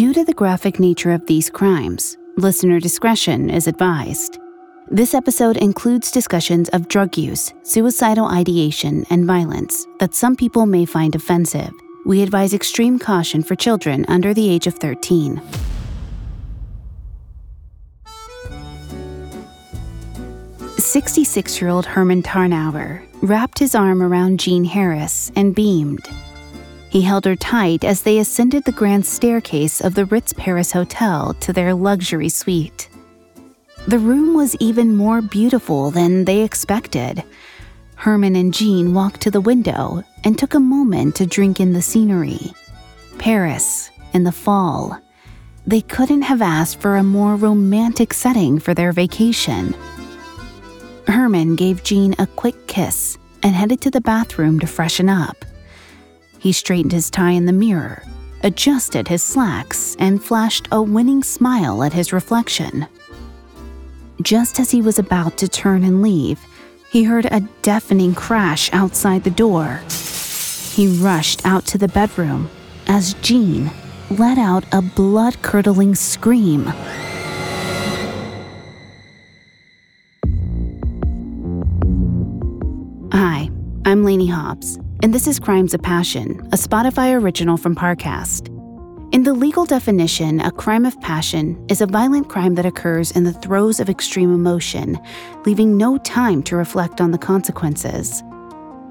Due to the graphic nature of these crimes, listener discretion is advised. This episode includes discussions of drug use, suicidal ideation, and violence that some people may find offensive. We advise extreme caution for children under the age of 13. Sixty-six-year-old Herman Tarnower wrapped his arm around Jean Harris and beamed. He held her tight as they ascended the grand staircase of the Ritz Paris Hotel to their luxury suite. The room was even more beautiful than they expected. Herman and Jean walked to the window and took a moment to drink in the scenery. Paris, in the fall. They couldn't have asked for a more romantic setting for their vacation. Herman gave Jean a quick kiss and headed to the bathroom to freshen up. He straightened his tie in the mirror, adjusted his slacks, and flashed a winning smile at his reflection. Just as he was about to turn and leave, he heard a deafening crash outside the door. He rushed out to the bedroom as Jean let out a blood curdling scream. Hi, I'm Lainey Hobbs, and this is Crimes of Passion, a Spotify original from Parcast. In the legal definition, a crime of passion is a violent crime that occurs in the throes of extreme emotion, leaving no time to reflect on the consequences.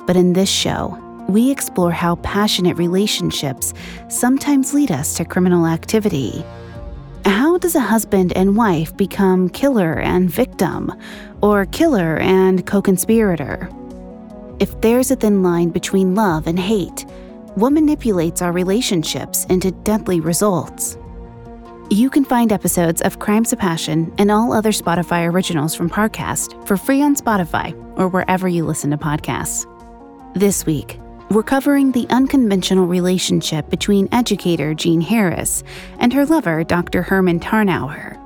But in this show, we explore how passionate relationships sometimes lead us to criminal activity. How does a husband and wife become killer and victim, or killer and co conspirator? If there's a thin line between love and hate, what manipulates our relationships into deadly results? You can find episodes of Crimes of Passion and all other Spotify originals from Parcast for free on Spotify or wherever you listen to podcasts. This week, we're covering the unconventional relationship between educator Jean Harris and her lover, Dr. Herman Tarnower.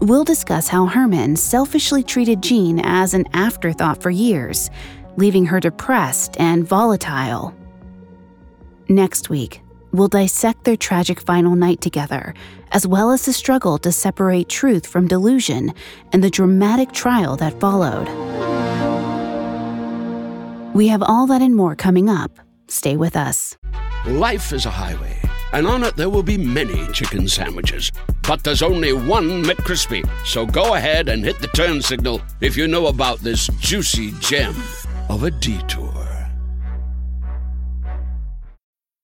We'll discuss how Herman selfishly treated Jean as an afterthought for years, leaving her depressed and volatile. Next week, we'll dissect their tragic final night together, as well as the struggle to separate truth from delusion and the dramatic trial that followed. We have all that and more coming up. Stay with us. Life is a highway, and on it there will be many chicken sandwiches. But there's only one McCrispy. So go ahead and hit the turn signal if you know about this juicy gem of a detour.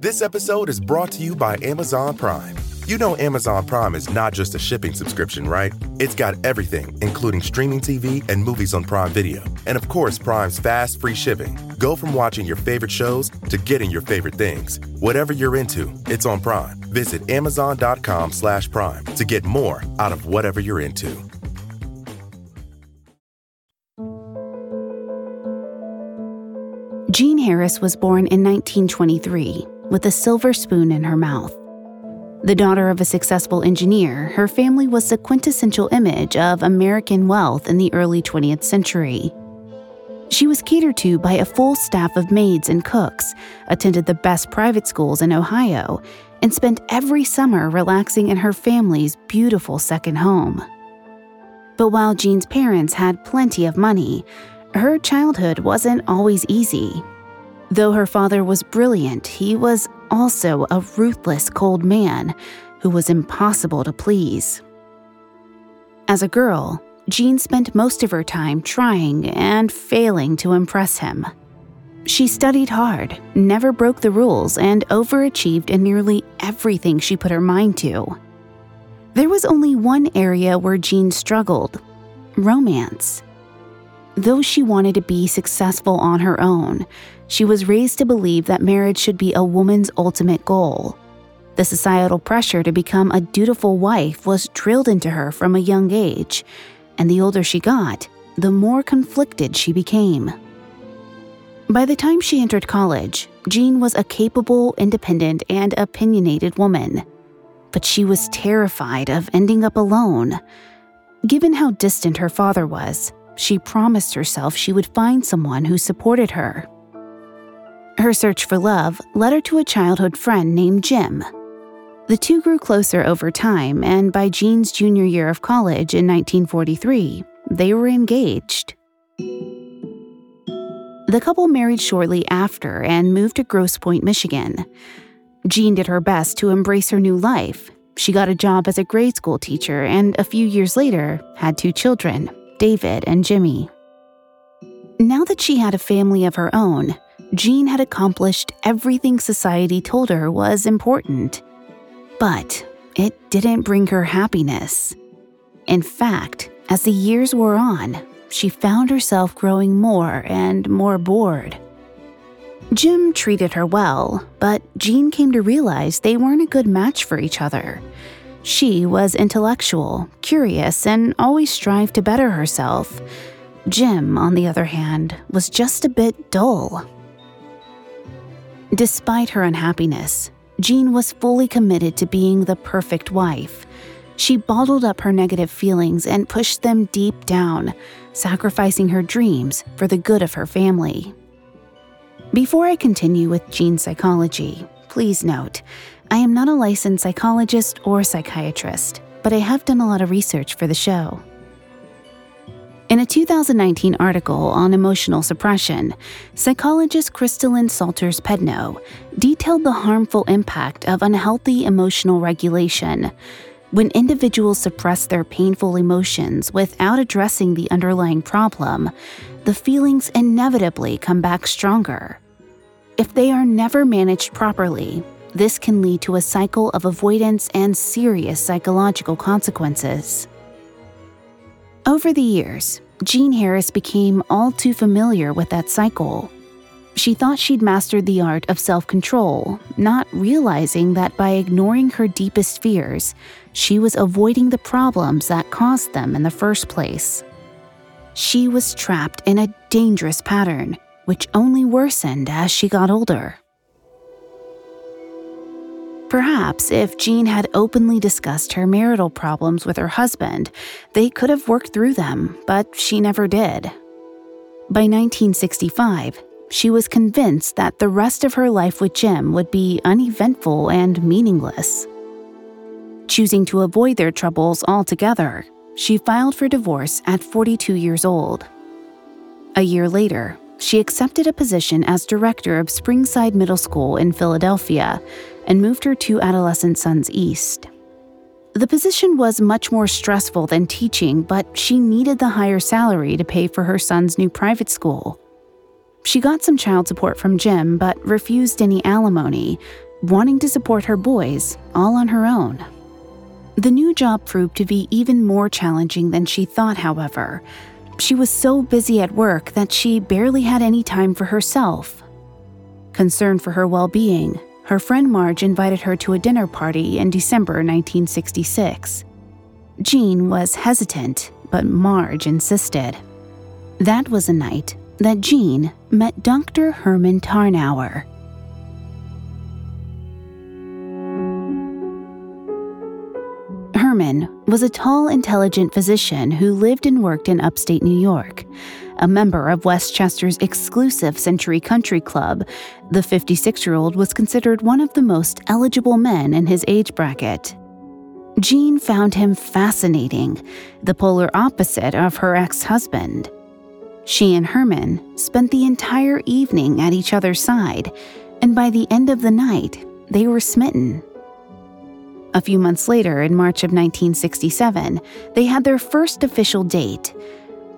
This episode is brought to you by Amazon Prime. You know Amazon Prime is not just a shipping subscription, right? It's got everything, including streaming TV and movies on Prime Video. And of course, Prime's fast, free shipping. Go from watching your favorite shows to getting your favorite things. Whatever you're into, it's on Prime. Visit amazon.com slash prime to get more out of whatever you're into. Jean Harris was born in 1923 with a silver spoon in her mouth. The daughter of a successful engineer, her family was the quintessential image of American wealth in the early 20th century. She was catered to by a full staff of maids and cooks, attended the best private schools in Ohio, and spent every summer relaxing in her family's beautiful second home. But while Jean's parents had plenty of money, her childhood wasn't always easy. Though her father was brilliant, he was also a ruthless, cold man who was impossible to please. As a girl, Jean spent most of her time trying and failing to impress him. She studied hard, never broke the rules, and overachieved in nearly everything she put her mind to. There was only one area where Jean struggled romance. Though she wanted to be successful on her own, she was raised to believe that marriage should be a woman's ultimate goal. The societal pressure to become a dutiful wife was drilled into her from a young age, and the older she got, the more conflicted she became. By the time she entered college, Jean was a capable, independent, and opinionated woman. But she was terrified of ending up alone. Given how distant her father was, she promised herself she would find someone who supported her. Her search for love led her to a childhood friend named Jim. The two grew closer over time, and by Jean's junior year of college in 1943, they were engaged. The couple married shortly after and moved to Grosse Pointe, Michigan. Jean did her best to embrace her new life. She got a job as a grade school teacher and a few years later had two children, David and Jimmy. Now that she had a family of her own, Jean had accomplished everything society told her was important. But it didn't bring her happiness. In fact, as the years wore on, she found herself growing more and more bored. Jim treated her well, but Jean came to realize they weren't a good match for each other. She was intellectual, curious, and always strived to better herself. Jim, on the other hand, was just a bit dull. Despite her unhappiness, Jean was fully committed to being the perfect wife. She bottled up her negative feelings and pushed them deep down, sacrificing her dreams for the good of her family. Before I continue with Jean's psychology, please note I am not a licensed psychologist or psychiatrist, but I have done a lot of research for the show. In a 2019 article on emotional suppression, psychologist Kristalyn Salters Pedneault detailed the harmful impact of unhealthy emotional regulation when individuals suppress their painful emotions without addressing the underlying problem, the feelings inevitably come back stronger. If they are never managed properly, this can lead to a cycle of avoidance and serious psychological consequences. Over the years, Jean Harris became all too familiar with that cycle. She thought she'd mastered the art of self control, not realizing that by ignoring her deepest fears, she was avoiding the problems that caused them in the first place. She was trapped in a dangerous pattern, which only worsened as she got older. Perhaps if Jean had openly discussed her marital problems with her husband, they could have worked through them, but she never did. By 1965, she was convinced that the rest of her life with Jim would be uneventful and meaningless. Choosing to avoid their troubles altogether, she filed for divorce at 42 years old. A year later, she accepted a position as director of Springside Middle School in Philadelphia and moved her two adolescent sons east. The position was much more stressful than teaching, but she needed the higher salary to pay for her son's new private school. She got some child support from Jim, but refused any alimony, wanting to support her boys all on her own. The new job proved to be even more challenging than she thought, however. She was so busy at work that she barely had any time for herself. Concerned for her well being, her friend Marge invited her to a dinner party in December 1966. Jean was hesitant, but Marge insisted. That was a night that Jean met Dr. Herman Tarnower. Herman was a tall, intelligent physician who lived and worked in upstate New York. A member of Westchester's exclusive Century Country Club, the 56 year old was considered one of the most eligible men in his age bracket. Jean found him fascinating, the polar opposite of her ex husband. She and Herman spent the entire evening at each other's side, and by the end of the night, they were smitten. A few months later, in March of 1967, they had their first official date.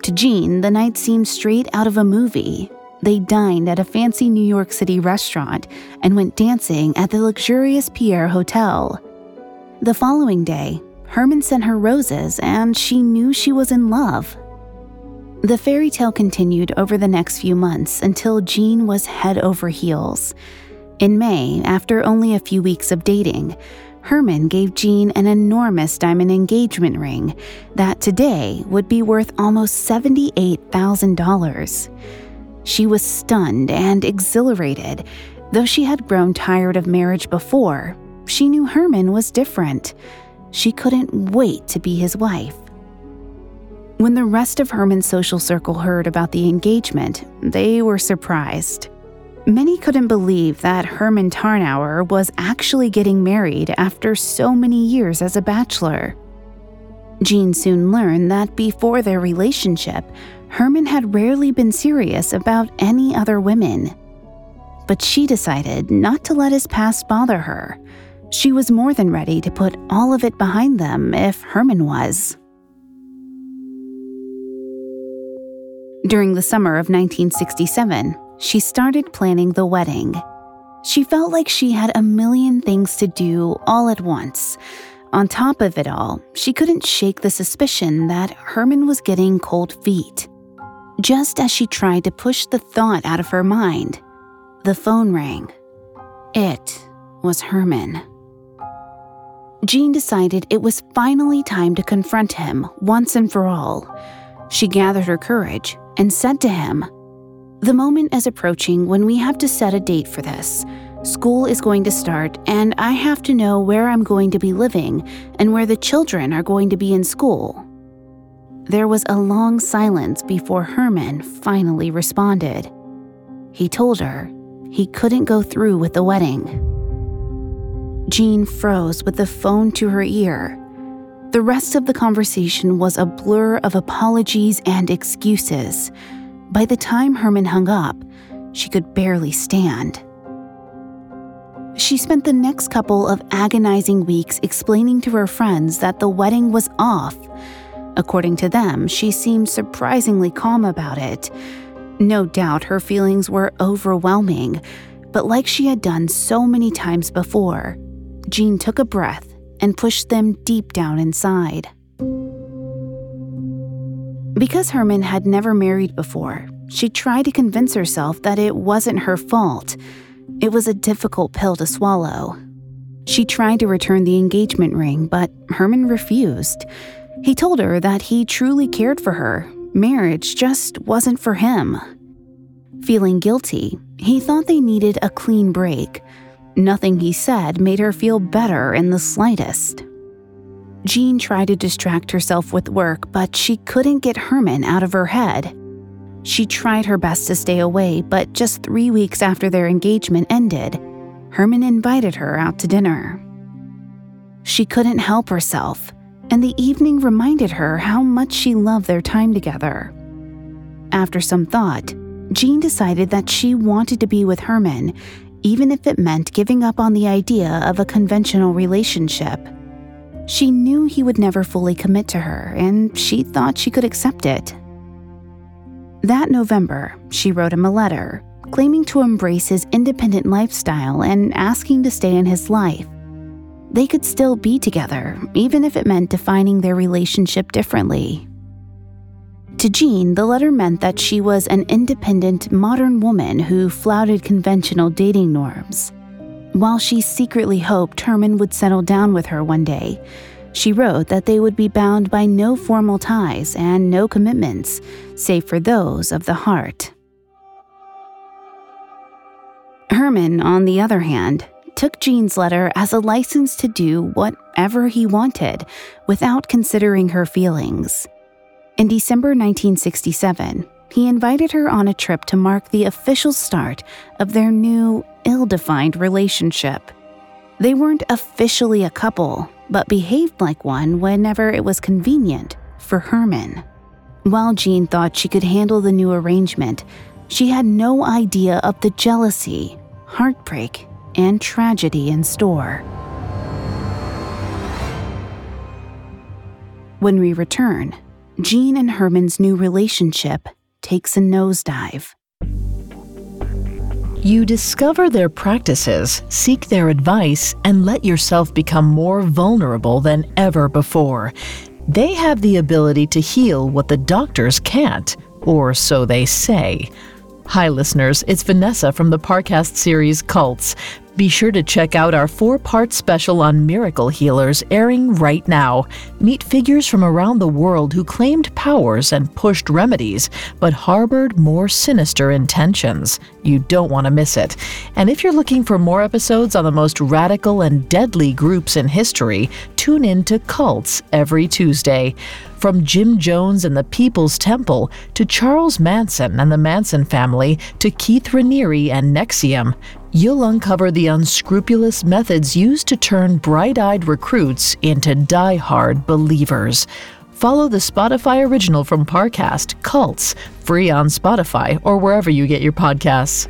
To Jean, the night seemed straight out of a movie. They dined at a fancy New York City restaurant and went dancing at the luxurious Pierre Hotel. The following day, Herman sent her roses and she knew she was in love. The fairy tale continued over the next few months until Jean was head over heels. In May, after only a few weeks of dating, Herman gave Jean an enormous diamond engagement ring that today would be worth almost $78,000. She was stunned and exhilarated. Though she had grown tired of marriage before, she knew Herman was different. She couldn't wait to be his wife. When the rest of Herman's social circle heard about the engagement, they were surprised. Many couldn't believe that Herman Tarnower was actually getting married after so many years as a bachelor. Jean soon learned that before their relationship, Herman had rarely been serious about any other women. But she decided not to let his past bother her. She was more than ready to put all of it behind them if Herman was. During the summer of 1967, she started planning the wedding. She felt like she had a million things to do all at once. On top of it all, she couldn't shake the suspicion that Herman was getting cold feet. Just as she tried to push the thought out of her mind, the phone rang. It was Herman. Jean decided it was finally time to confront him once and for all. She gathered her courage and said to him, the moment is approaching when we have to set a date for this. School is going to start, and I have to know where I'm going to be living and where the children are going to be in school. There was a long silence before Herman finally responded. He told her he couldn't go through with the wedding. Jean froze with the phone to her ear. The rest of the conversation was a blur of apologies and excuses. By the time Herman hung up, she could barely stand. She spent the next couple of agonizing weeks explaining to her friends that the wedding was off. According to them, she seemed surprisingly calm about it. No doubt her feelings were overwhelming, but like she had done so many times before, Jean took a breath and pushed them deep down inside. Because Herman had never married before, she tried to convince herself that it wasn't her fault. It was a difficult pill to swallow. She tried to return the engagement ring, but Herman refused. He told her that he truly cared for her. Marriage just wasn't for him. Feeling guilty, he thought they needed a clean break. Nothing he said made her feel better in the slightest. Jean tried to distract herself with work, but she couldn't get Herman out of her head. She tried her best to stay away, but just three weeks after their engagement ended, Herman invited her out to dinner. She couldn't help herself, and the evening reminded her how much she loved their time together. After some thought, Jean decided that she wanted to be with Herman, even if it meant giving up on the idea of a conventional relationship. She knew he would never fully commit to her, and she thought she could accept it. That November, she wrote him a letter, claiming to embrace his independent lifestyle and asking to stay in his life. They could still be together, even if it meant defining their relationship differently. To Jean, the letter meant that she was an independent, modern woman who flouted conventional dating norms. While she secretly hoped Herman would settle down with her one day, she wrote that they would be bound by no formal ties and no commitments, save for those of the heart. Herman, on the other hand, took Jean's letter as a license to do whatever he wanted without considering her feelings. In December 1967, he invited her on a trip to mark the official start of their new, ill defined relationship. They weren't officially a couple, but behaved like one whenever it was convenient for Herman. While Jean thought she could handle the new arrangement, she had no idea of the jealousy, heartbreak, and tragedy in store. When we return, Jean and Herman's new relationship takes a nosedive. You discover their practices, seek their advice, and let yourself become more vulnerable than ever before. They have the ability to heal what the doctors can't, or so they say. Hi, listeners. It's Vanessa from the Parcast series Cults. Be sure to check out our four part special on miracle healers airing right now. Meet figures from around the world who claimed powers and pushed remedies, but harbored more sinister intentions. You don't want to miss it. And if you're looking for more episodes on the most radical and deadly groups in history, tune in to Cults every Tuesday. From Jim Jones and the People's Temple to Charles Manson and the Manson family to Keith Raniere and NXIVM, you'll uncover the unscrupulous methods used to turn bright eyed recruits into die-hard believers. Follow the Spotify original from Parcast, Cults, free on Spotify or wherever you get your podcasts.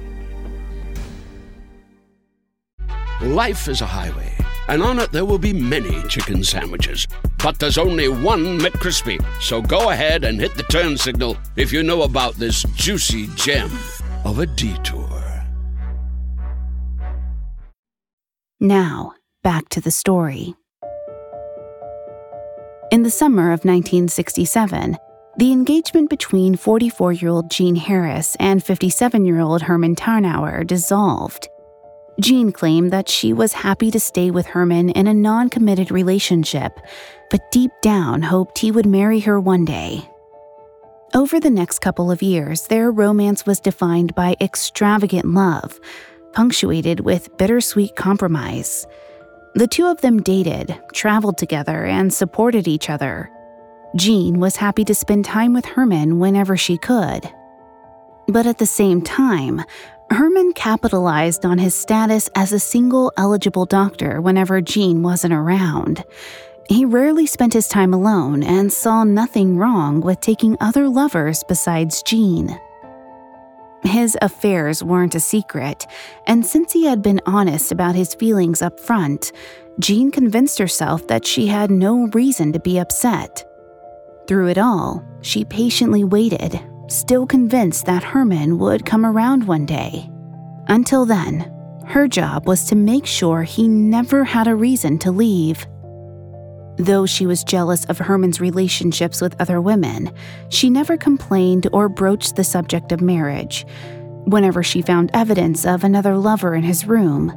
Life is a highway, and on it there will be many chicken sandwiches. But there's only one McCrispy. So go ahead and hit the turn signal if you know about this juicy gem of a detour. Now, back to the story. In the summer of 1967, the engagement between 44 year old Jean Harris and 57 year old Herman Tarnower dissolved. Jean claimed that she was happy to stay with Herman in a non committed relationship, but deep down hoped he would marry her one day. Over the next couple of years, their romance was defined by extravagant love, punctuated with bittersweet compromise. The two of them dated, traveled together, and supported each other. Jean was happy to spend time with Herman whenever she could. But at the same time, Herman capitalized on his status as a single eligible doctor whenever Jean wasn't around. He rarely spent his time alone and saw nothing wrong with taking other lovers besides Jean. His affairs weren't a secret, and since he had been honest about his feelings up front, Jean convinced herself that she had no reason to be upset. Through it all, she patiently waited, still convinced that Herman would come around one day. Until then, her job was to make sure he never had a reason to leave. Though she was jealous of Herman's relationships with other women, she never complained or broached the subject of marriage. Whenever she found evidence of another lover in his room,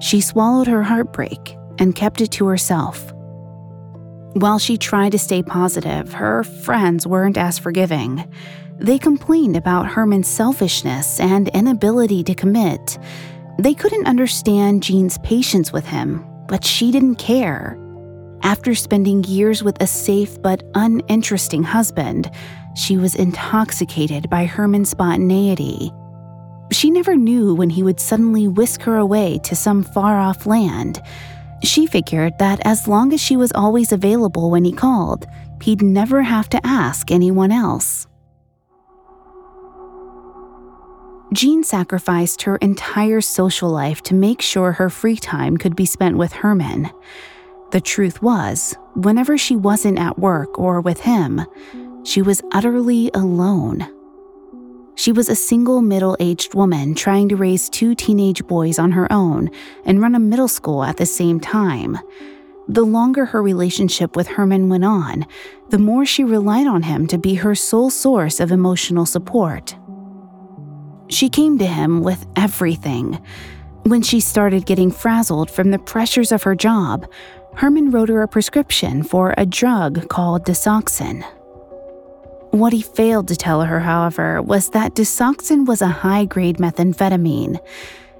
she swallowed her heartbreak and kept it to herself. While she tried to stay positive, her friends weren't as forgiving. They complained about Herman's selfishness and inability to commit. They couldn't understand Jean's patience with him, but she didn't care. After spending years with a safe but uninteresting husband, she was intoxicated by Herman's spontaneity. She never knew when he would suddenly whisk her away to some far off land. She figured that as long as she was always available when he called, he'd never have to ask anyone else. Jean sacrificed her entire social life to make sure her free time could be spent with Herman. The truth was, whenever she wasn't at work or with him, she was utterly alone. She was a single middle aged woman trying to raise two teenage boys on her own and run a middle school at the same time. The longer her relationship with Herman went on, the more she relied on him to be her sole source of emotional support. She came to him with everything. When she started getting frazzled from the pressures of her job, Herman wrote her a prescription for a drug called Desoxyn. What he failed to tell her, however, was that Desoxyn was a high grade methamphetamine.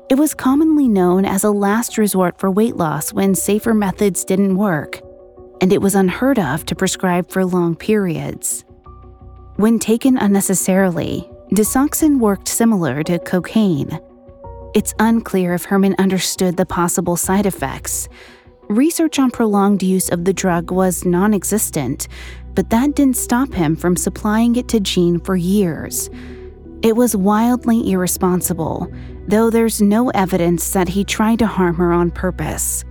It was commonly known as a last resort for weight loss when safer methods didn't work, and it was unheard of to prescribe for long periods. When taken unnecessarily, Desoxyn worked similar to cocaine. It's unclear if Herman understood the possible side effects, Research on prolonged use of the drug was non existent, but that didn't stop him from supplying it to Jean for years. It was wildly irresponsible, though there's no evidence that he tried to harm her on purpose.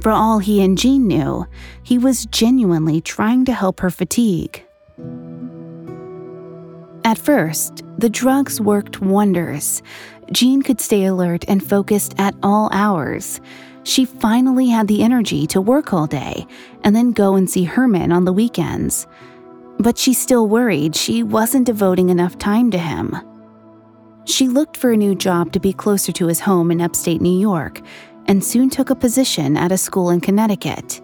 For all he and Jean knew, he was genuinely trying to help her fatigue. At first, the drugs worked wonders. Jean could stay alert and focused at all hours she finally had the energy to work all day and then go and see Herman on the weekends. But she still worried she wasn't devoting enough time to him. She looked for a new job to be closer to his home in upstate New York and soon took a position at a school in Connecticut.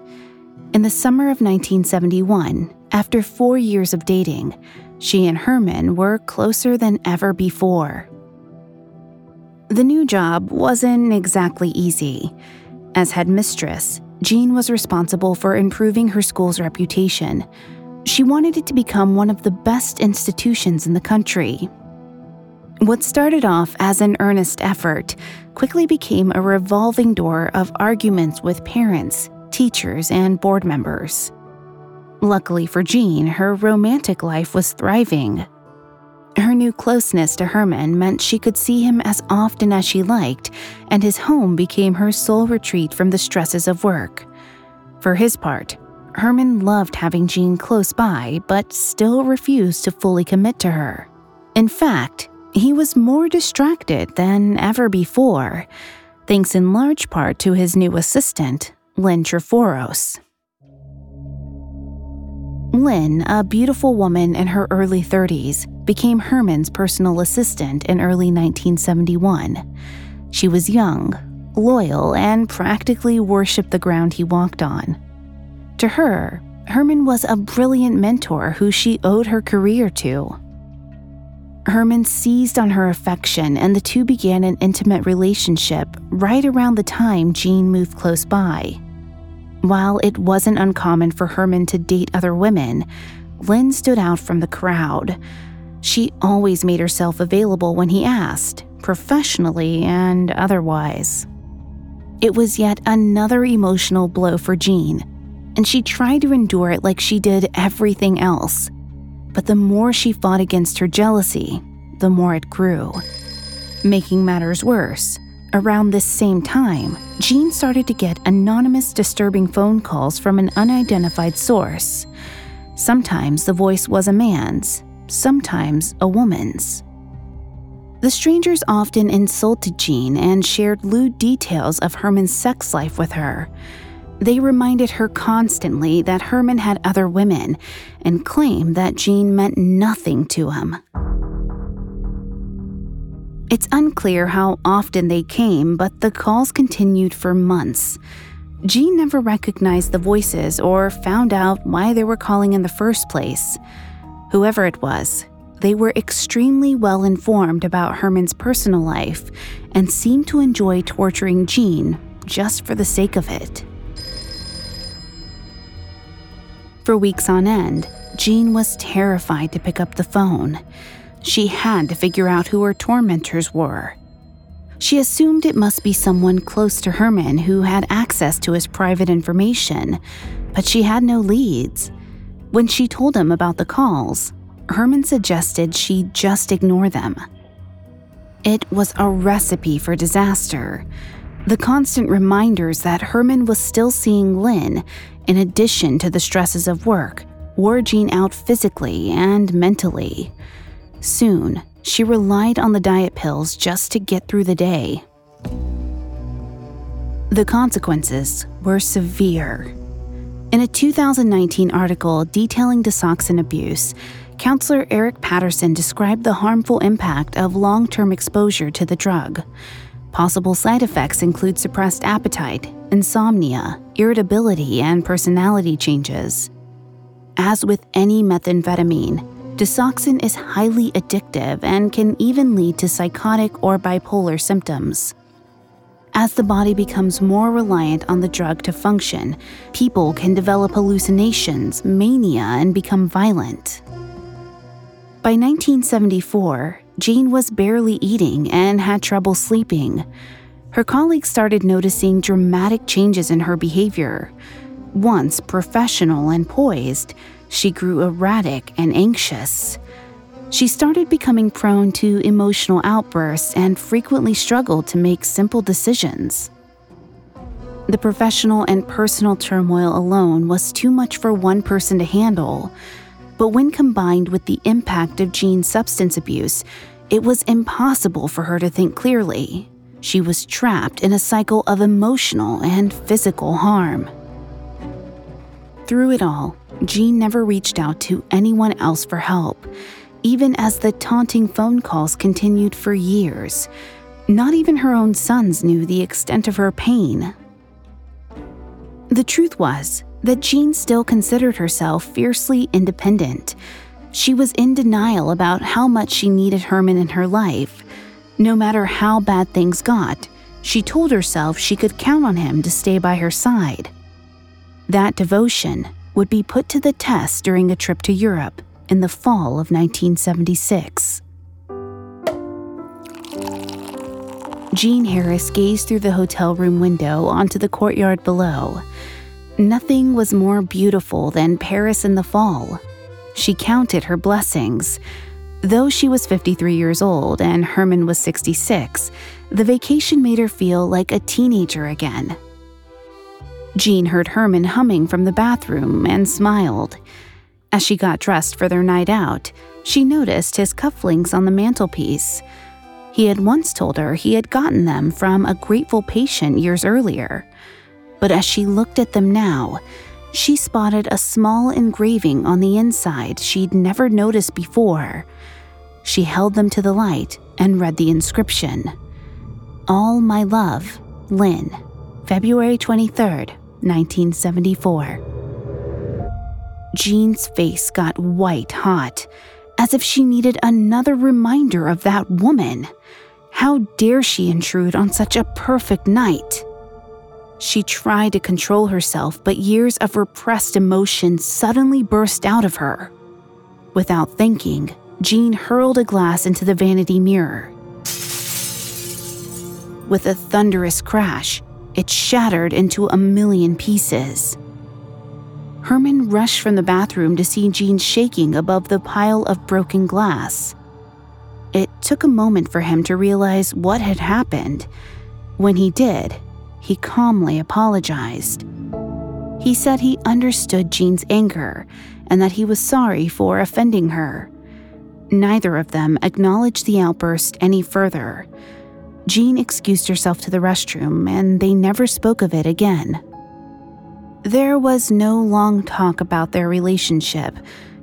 In the summer of 1971, after four years of dating, she and Herman were closer than ever before. The new job wasn't exactly easy. As headmistress, Jean was responsible for improving her school's reputation. She wanted it to become one of the best institutions in the country. What started off as an earnest effort quickly became a revolving door of arguments with parents, teachers, and board members. Luckily for Jean, her romantic life was thriving. Her new closeness to Herman meant she could see him as often as she liked, and his home became her sole retreat from the stresses of work. For his part, Herman loved having Jean close by, but still refused to fully commit to her. In fact, he was more distracted than ever before, thanks in large part to his new assistant, Lynn Tryforos. Lynn, a beautiful woman in her early 30s, became Herman's personal assistant in early 1971. She was young, loyal, and practically worshipped the ground he walked on. To her, Herman was a brilliant mentor who she owed her career to. Herman seized on her affection, and the two began an intimate relationship right around the time Jean moved close by. While it wasn't uncommon for Herman to date other women, Lynn stood out from the crowd. She always made herself available when he asked, professionally and otherwise. It was yet another emotional blow for Jean, and she tried to endure it like she did everything else but the more she fought against her jealousy, the more it grew. Making matters worse, around this same time, Jean started to get anonymous disturbing phone calls from an unidentified source. Sometimes the voice was a man's, sometimes a woman's. The strangers often insulted Jean and shared lewd details of Herman's sex life with her. They reminded her constantly that Herman had other women and claimed that Jean meant nothing to him. It's unclear how often they came, but the calls continued for months. Jean never recognized the voices or found out why they were calling in the first place. Whoever it was, they were extremely well informed about Herman's personal life and seemed to enjoy torturing Jean just for the sake of it. For weeks on end, Jean was terrified to pick up the phone. She had to figure out who her tormentors were. She assumed it must be someone close to Herman who had access to his private information, but she had no leads. When she told him about the calls, Herman suggested she just ignore them. It was a recipe for disaster. The constant reminders that Herman was still seeing Lynn in addition to the stresses of work, wore Jean out physically and mentally. Soon, she relied on the diet pills just to get through the day. The consequences were severe. In a 2019 article detailing Desoxyn abuse, counselor Eric Patterson described the harmful impact of long term exposure to the drug. Possible side effects include suppressed appetite, insomnia, irritability, and personality changes. As with any methamphetamine, Desoxyn is highly addictive and can even lead to psychotic or bipolar symptoms. As the body becomes more reliant on the drug to function, people can develop hallucinations, mania, and become violent. By 1974, Jean was barely eating and had trouble sleeping. Her colleagues started noticing dramatic changes in her behavior. Once professional and poised, she grew erratic and anxious. She started becoming prone to emotional outbursts and frequently struggled to make simple decisions. The professional and personal turmoil alone was too much for one person to handle, but when combined with the impact of Jean's substance abuse, it was impossible for her to think clearly. She was trapped in a cycle of emotional and physical harm. Through it all, Jean never reached out to anyone else for help. even as the taunting phone calls continued for years. Not even her own sons knew the extent of her pain. The truth was that Jean still considered herself fiercely independent. She was in denial about how much she needed Herman in her life. No matter how bad things got, she told herself she could count on him to stay by her side. That devotion would be put to the test during a trip to Europe in the fall of 1976. Jean Harris gazed through the hotel room window onto the courtyard below. Nothing was more beautiful than Paris in the fall. She counted her blessings. Though she was 53 years old and Herman was 66, the vacation made her feel like a teenager again. Jean heard Herman humming from the bathroom and smiled. As she got dressed for their night out, she noticed his cufflinks on the mantelpiece. He had once told her he had gotten them from a grateful patient years earlier. But as she looked at them now, she spotted a small engraving on the inside she'd never noticed before. She held them to the light and read the inscription All my love, Lynn, February 23rd, 1974. Jean's face got white hot, as if she needed another reminder of that woman. How dare she intrude on such a perfect night? She tried to control herself, but years of repressed emotion suddenly burst out of her. Without thinking, Jean hurled a glass into the vanity mirror. With a thunderous crash, it shattered into a million pieces. Herman rushed from the bathroom to see Jean shaking above the pile of broken glass. It took a moment for him to realize what had happened. When he did, he calmly apologized. He said he understood Jean's anger and that he was sorry for offending her. Neither of them acknowledged the outburst any further. Jean excused herself to the restroom and they never spoke of it again. There was no long talk about their relationship,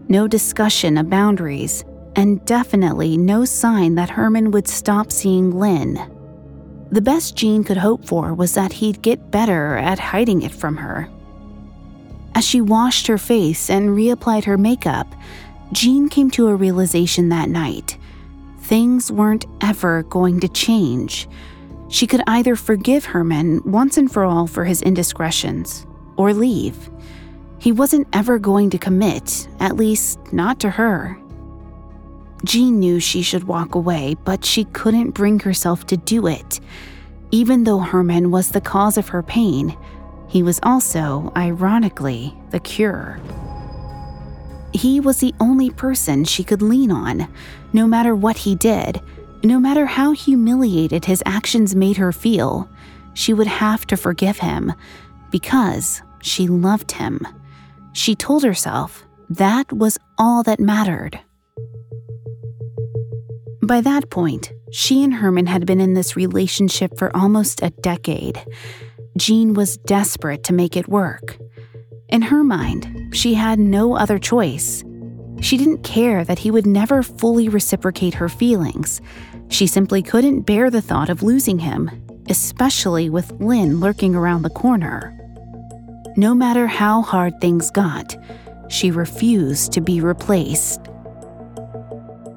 no discussion of boundaries, and definitely no sign that Herman would stop seeing Lynn. The best Jean could hope for was that he'd get better at hiding it from her. As she washed her face and reapplied her makeup, Jean came to a realization that night. Things weren't ever going to change. She could either forgive Herman once and for all for his indiscretions, or leave. He wasn't ever going to commit, at least not to her. Jean knew she should walk away, but she couldn't bring herself to do it. Even though Herman was the cause of her pain, he was also, ironically, the cure. He was the only person she could lean on, no matter what he did, no matter how humiliated his actions made her feel. She would have to forgive him because she loved him. She told herself that was all that mattered. By that point, she and Herman had been in this relationship for almost a decade. Jean was desperate to make it work. In her mind, she had no other choice. She didn't care that he would never fully reciprocate her feelings. She simply couldn't bear the thought of losing him, especially with Lynn lurking around the corner. No matter how hard things got, she refused to be replaced.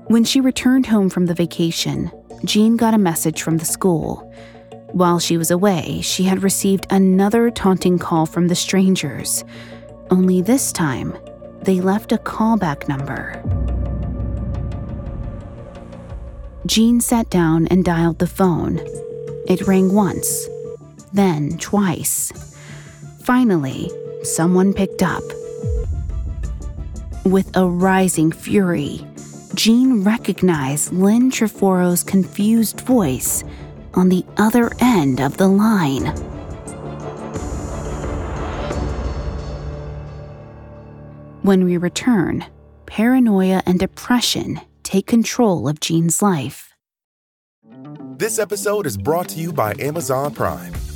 When she returned home from the vacation, Jean got a message from the school. While she was away, she had received another taunting call from the strangers. Only this time, they left a callback number. Jean sat down and dialed the phone. It rang once, then twice. Finally, someone picked up. With a rising fury, Jean recognized Lynn Tryforos' confused voice on the other end of the line. When we return, paranoia and depression take control of Jean's life. This episode is brought to you by Amazon Prime.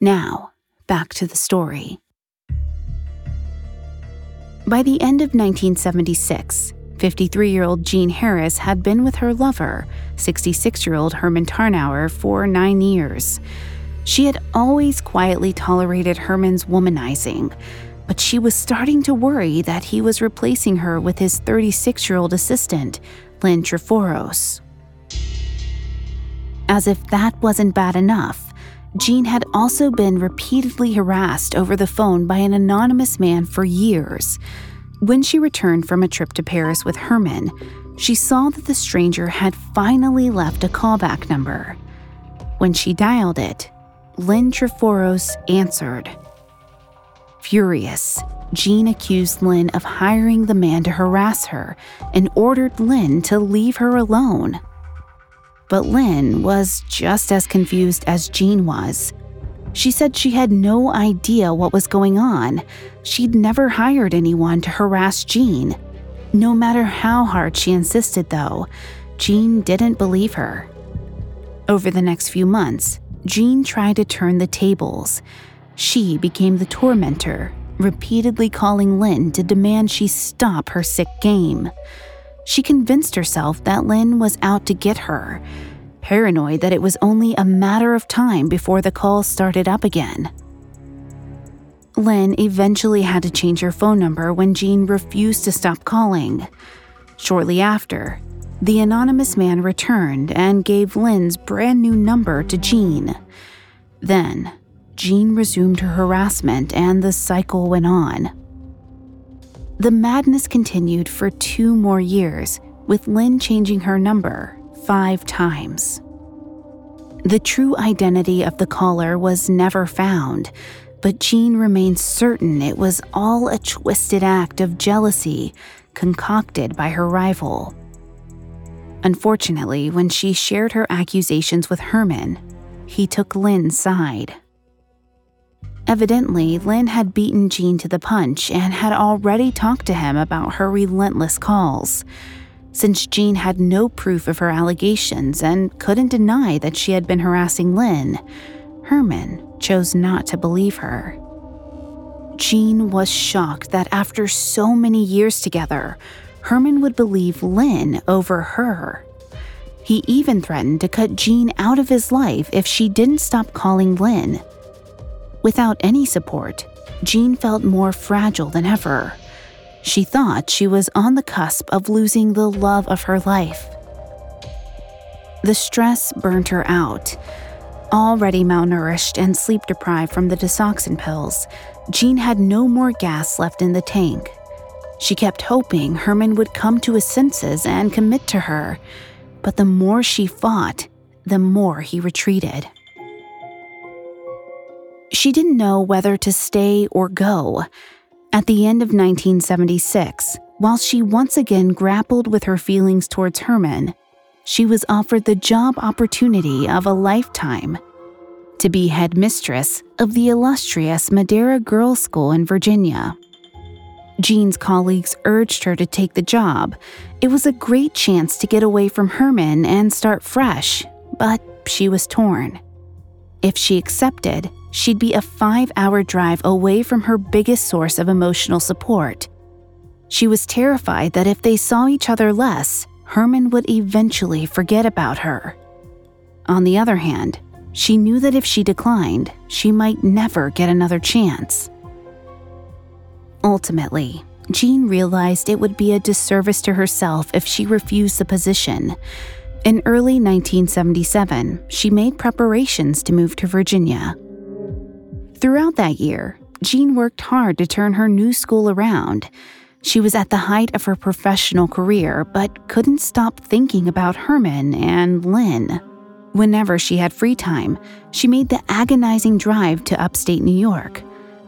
Now, back to the story. By the end of 1976, 53 year old Jean Harris had been with her lover, 66 year old Herman Tarnower, for nine years. She had always quietly tolerated Herman's womanizing, but she was starting to worry that he was replacing her with his 36 year old assistant, Lynn Tryforos. As if that wasn't bad enough, Jean had also been repeatedly harassed over the phone by an anonymous man for years. When she returned from a trip to Paris with Herman, she saw that the stranger had finally left a callback number. When she dialed it, Lynn Tryforos answered. Furious, Jean accused Lynn of hiring the man to harass her and ordered Lynn to leave her alone. But Lynn was just as confused as Jean was. She said she had no idea what was going on. She'd never hired anyone to harass Jean. No matter how hard she insisted, though, Jean didn't believe her. Over the next few months, Jean tried to turn the tables. She became the tormentor, repeatedly calling Lynn to demand she stop her sick game. She convinced herself that Lynn was out to get her, paranoid that it was only a matter of time before the calls started up again. Lynn eventually had to change her phone number when Jean refused to stop calling. Shortly after, the anonymous man returned and gave Lynn's brand new number to Jean. Then, Jean resumed her harassment and the cycle went on. The madness continued for two more years, with Lynn changing her number five times. The true identity of the caller was never found, but Jean remained certain it was all a twisted act of jealousy concocted by her rival. Unfortunately, when she shared her accusations with Herman, he took Lynn's side. Evidently, Lynn had beaten Jean to the punch and had already talked to him about her relentless calls. Since Jean had no proof of her allegations and couldn't deny that she had been harassing Lynn, Herman chose not to believe her. Jean was shocked that after so many years together, Herman would believe Lynn over her. He even threatened to cut Jean out of his life if she didn't stop calling Lynn. Without any support, Jean felt more fragile than ever. She thought she was on the cusp of losing the love of her life. The stress burned her out. Already malnourished and sleep deprived from the Desoxyn pills, Jean had no more gas left in the tank. She kept hoping Herman would come to his senses and commit to her, but the more she fought, the more he retreated. She didn't know whether to stay or go. At the end of 1976, while she once again grappled with her feelings towards Herman, she was offered the job opportunity of a lifetime to be headmistress of the illustrious Madeira Girls' School in Virginia. Jean's colleagues urged her to take the job. It was a great chance to get away from Herman and start fresh, but she was torn. If she accepted, she'd be a five hour drive away from her biggest source of emotional support. She was terrified that if they saw each other less, Herman would eventually forget about her. On the other hand, she knew that if she declined, she might never get another chance. Ultimately, Jean realized it would be a disservice to herself if she refused the position. In early 1977, she made preparations to move to Virginia. Throughout that year, Jean worked hard to turn her new school around. She was at the height of her professional career, but couldn't stop thinking about Herman and Lynn. Whenever she had free time, she made the agonizing drive to upstate New York.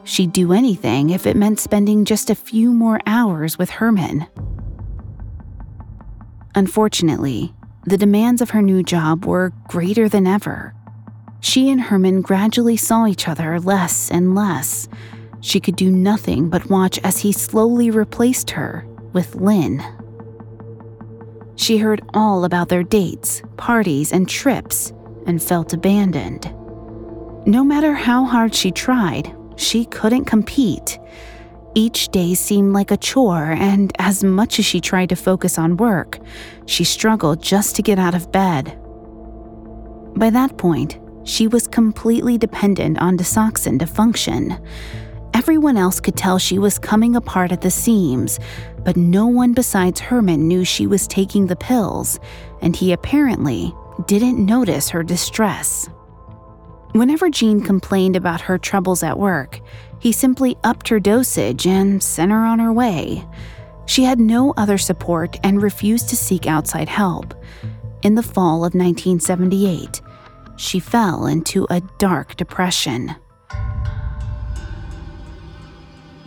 She'd do anything if it meant spending just a few more hours with Herman. Unfortunately, the demands of her new job were greater than ever. She and Herman gradually saw each other less and less. She could do nothing but watch as he slowly replaced her with Lynn. She heard all about their dates, parties, and trips and felt abandoned. No matter how hard she tried, she couldn't compete. Each day seemed like a chore, and as much as she tried to focus on work, she struggled just to get out of bed. By that point, she was completely dependent on Desoxyn to function. Everyone else could tell she was coming apart at the seams, but no one besides Herman knew she was taking the pills, and he apparently didn't notice her distress. Whenever Jean complained about her troubles at work, he simply upped her dosage and sent her on her way. She had no other support and refused to seek outside help. In the fall of 1978, she fell into a dark depression.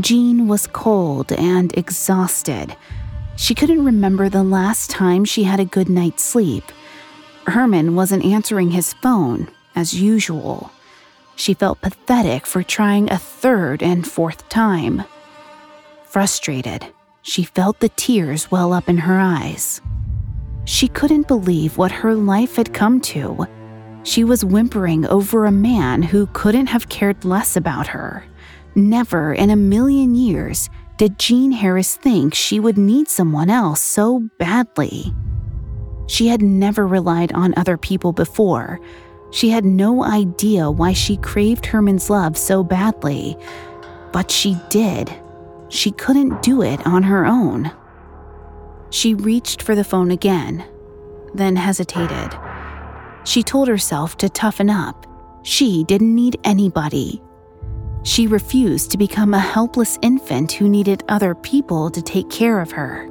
Jean was cold and exhausted. She couldn't remember the last time she had a good night's sleep. Herman wasn't answering his phone, as usual. She felt pathetic for trying a third and fourth time. Frustrated, she felt the tears well up in her eyes. She couldn't believe what her life had come to. She was whimpering over a man who couldn't have cared less about her. Never in a million years did Jean Harris think she would need someone else so badly. She had never relied on other people before. She had no idea why she craved Herman's love so badly. But she did. She couldn't do it on her own. She reached for the phone again, then hesitated. She told herself to toughen up. She didn't need anybody. She refused to become a helpless infant who needed other people to take care of her.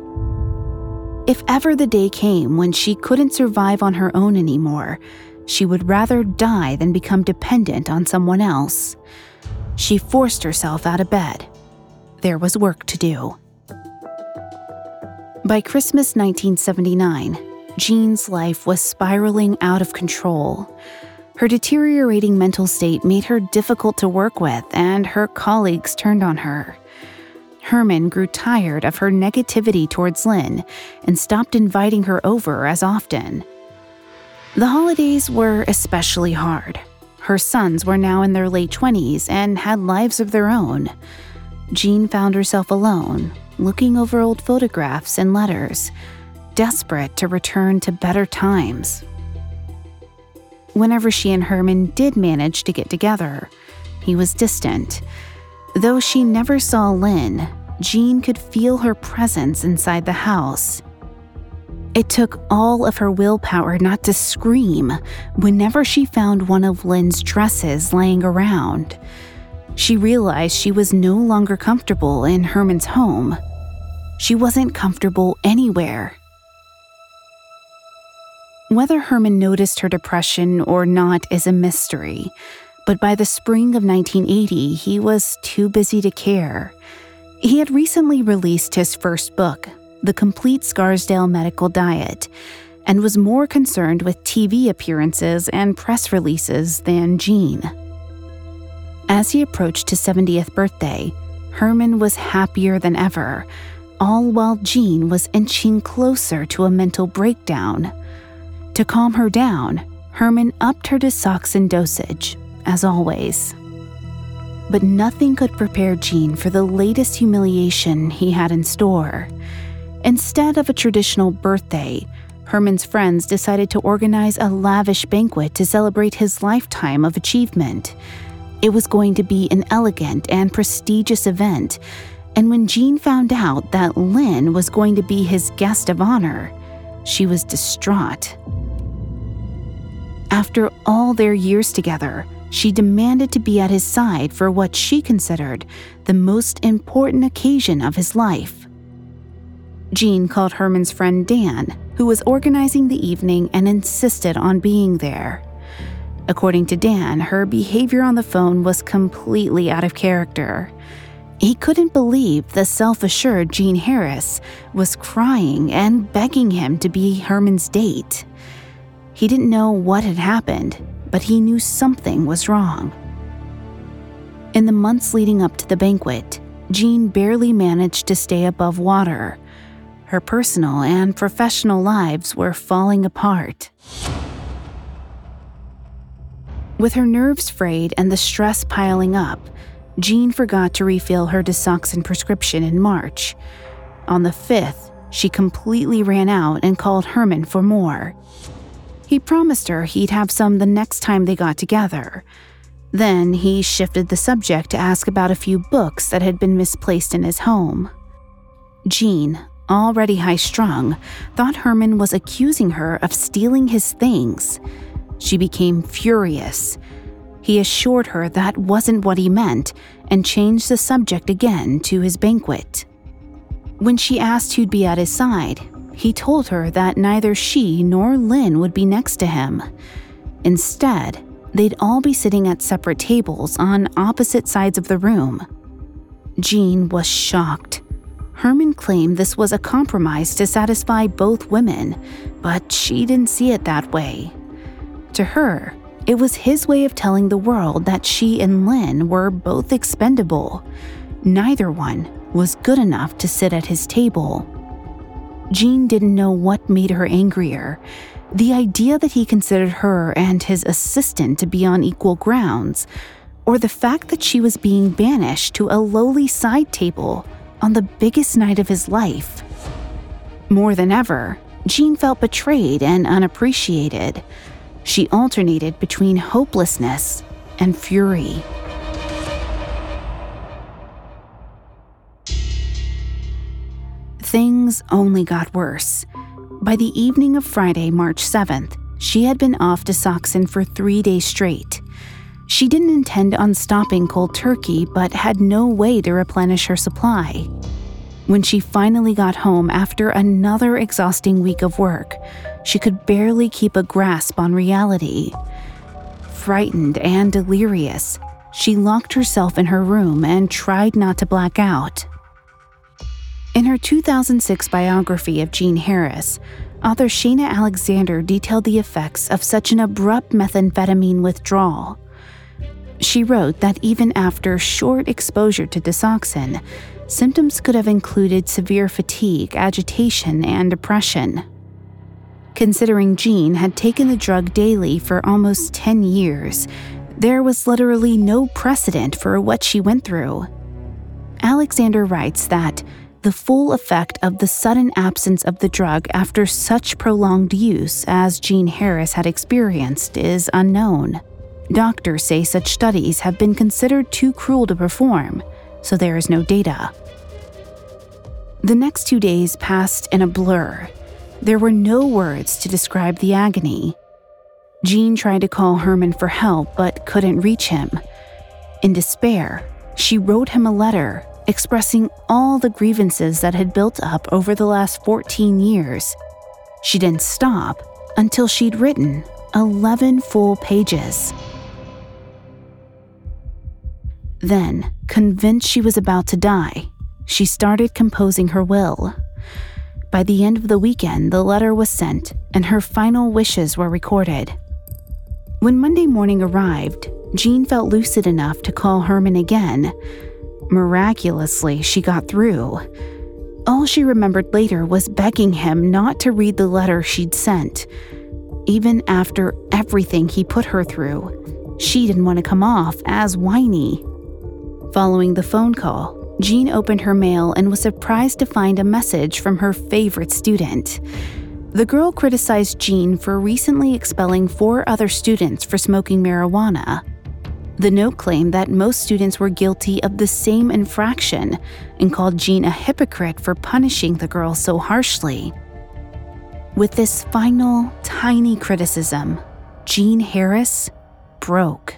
If ever the day came when she couldn't survive on her own anymore, she would rather die than become dependent on someone else. She forced herself out of bed. There was work to do. By Christmas 1979, Jean's life was spiraling out of control. Her deteriorating mental state made her difficult to work with, and her colleagues turned on her. Herman grew tired of her negativity towards Lynn and stopped inviting her over as often. The holidays were especially hard. Her sons were now in their late 20s and had lives of their own. Jean found herself alone, looking over old photographs and letters, desperate to return to better times. Whenever she and Herman did manage to get together, he was distant. Though she never saw Lynn, Jean could feel her presence inside the house. It took all of her willpower not to scream whenever she found one of Lynn's dresses laying around. She realized she was no longer comfortable in Herman's home. She wasn't comfortable anywhere. Whether Herman noticed her depression or not is a mystery, but by the spring of 1980, he was too busy to care. He had recently released his first book, The Complete Scarsdale Medical Diet, and was more concerned with TV appearances and press releases than Jean. As he approached his 70th birthday, Herman was happier than ever, all while Jean was inching closer to a mental breakdown. To calm her down, Herman upped her Desoxyn dosage, as always but nothing could prepare Jean for the latest humiliation he had in store. Instead of a traditional birthday, Herman's friends decided to organize a lavish banquet to celebrate his lifetime of achievement. It was going to be an elegant and prestigious event, And when Jean found out that Lynn was going to be his guest of honor, she was distraught. After all their years together, she demanded to be at his side for what she considered the most important occasion of his life. Jean called Herman's friend Dan, who was organizing the evening, and insisted on being there. According to Dan, her behavior on the phone was completely out of character. He couldn't believe the self assured Jean Harris was crying and begging him to be Herman's date. He didn't know what had happened, but he knew something was wrong. In the months leading up to the banquet, Jean barely managed to stay above water. Her personal and professional lives were falling apart. With her nerves frayed and the stress piling up, Jean forgot to refill her Desoxyn prescription in March. On the 5th, she completely ran out and called Herman for more. He promised her he'd have some the next time they got together. Then he shifted the subject to ask about a few books that had been misplaced in his home. Jean, already high strung, thought Herman was accusing her of stealing his things. She became furious. He assured her that wasn't what he meant and changed the subject again to his banquet. When she asked who'd be at his side, he told her that neither she nor Lynn would be next to him. Instead, they'd all be sitting at separate tables on opposite sides of the room. Jean was shocked. Herman claimed this was a compromise to satisfy both women, but she didn't see it that way. To her, it was his way of telling the world that she and Lynn were both expendable. Neither one was good enough to sit at his table. Jean didn't know what made her angrier the idea that he considered her and his assistant to be on equal grounds, or the fact that she was being banished to a lowly side table on the biggest night of his life. More than ever, Jean felt betrayed and unappreciated. She alternated between hopelessness and fury. Things only got worse. By the evening of Friday, March 7th, she had been off Desoxyn for three days straight. She didn't intend on stopping cold turkey, but had no way to replenish her supply. When she finally got home after another exhausting week of work, she could barely keep a grasp on reality. Frightened and delirious, she locked herself in her room and tried not to black out. In her 2006 biography of Jean Harris, author Shana Alexander detailed the effects of such an abrupt methamphetamine withdrawal. She wrote that even after short exposure to Desoxyn, symptoms could have included severe fatigue, agitation, and depression. Considering Jean had taken the drug daily for almost 10 years, there was literally no precedent for what she went through. Alexander writes that the full effect of the sudden absence of the drug after such prolonged use as Jean Harris had experienced is unknown. Doctors say such studies have been considered too cruel to perform, so there is no data. The next two days passed in a blur. There were no words to describe the agony. Jean tried to call Herman for help but couldn't reach him. In despair, she wrote him a letter expressing all the grievances that had built up over the last 14 years. She didn't stop until she'd written 11 full pages. Then, convinced she was about to die, she started composing her will. By the end of the weekend, the letter was sent and her final wishes were recorded. When Monday morning arrived, Jean felt lucid enough to call Herman again, Miraculously, she got through. All she remembered later was begging him not to read the letter she'd sent. Even after everything he put her through, she didn't want to come off as whiny. Following the phone call, Jean opened her mail and was surprised to find a message from her favorite student. The girl criticized Jean for recently expelling four other students for smoking marijuana The note claimed that most students were guilty of the same infraction and called Jean a hypocrite for punishing the girl so harshly. With this final, tiny criticism, Jean Harris broke.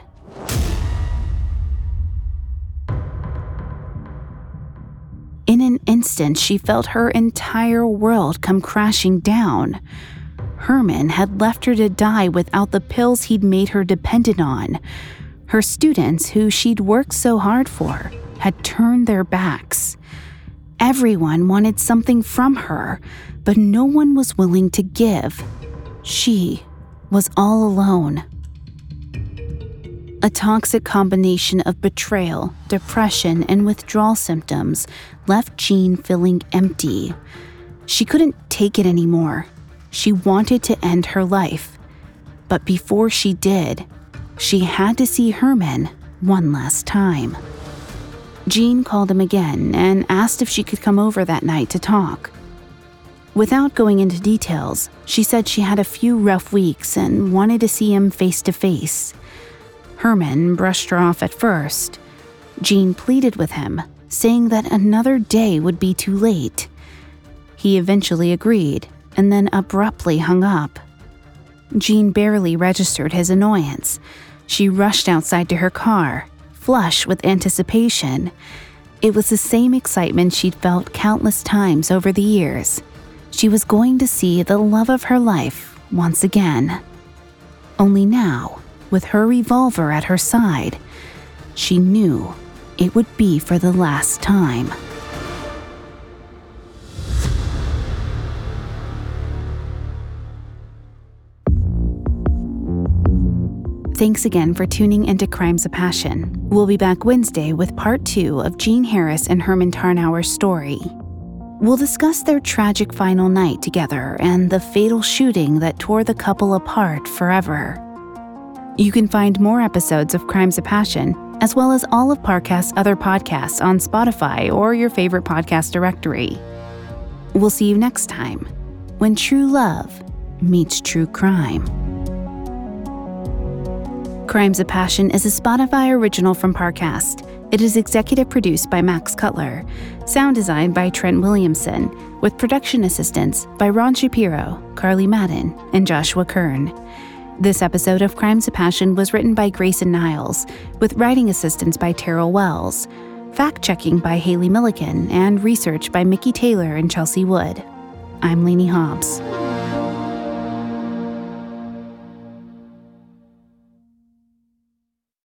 In an instant, she felt her entire world come crashing down. Herman had left her to die without the pills he'd made her dependent on. Her students, who she'd worked so hard for, had turned their backs. Everyone wanted something from her, but no one was willing to give. She was all alone. A toxic combination of betrayal, depression, and withdrawal symptoms left Jean feeling empty. She couldn't take it anymore. She wanted to end her life. But before she did, she had to see Herman one last time. Jean called him again and asked if she could come over that night to talk. Without going into details, she said she had a few rough weeks and wanted to see him face to face. Herman brushed her off at first. Jean pleaded with him, saying that another day would be too late. He eventually agreed and then abruptly hung up. Jean barely registered his annoyance. She rushed outside to her car, flush with anticipation. It was the same excitement she'd felt countless times over the years. She was going to see the love of her life once again. Only now, with her revolver at her side, she knew it would be for the last time. Thanks again for tuning into Crimes of Passion. We'll be back Wednesday with part two of Jean Harris and Herman Tarnower's story. We'll discuss their tragic final night together and the fatal shooting that tore the couple apart forever. You can find more episodes of Crimes of Passion, as well as all of Parcast's other podcasts on Spotify or your favorite podcast directory. We'll see you next time when true love meets true crime. Crimes of Passion is a Spotify original from Parcast. It is executive produced by Max Cutler, sound designed by Trent Williamson, with production assistance by Ron Shapiro, Carly Madden, and Joshua Kern. This episode of Crimes of Passion was written by Grayson Niles, with writing assistance by Terrell Wells, fact checking by Haley Milliken, and research by Mickey Taylor and Chelsea Wood. I'm Lainey Hobbs.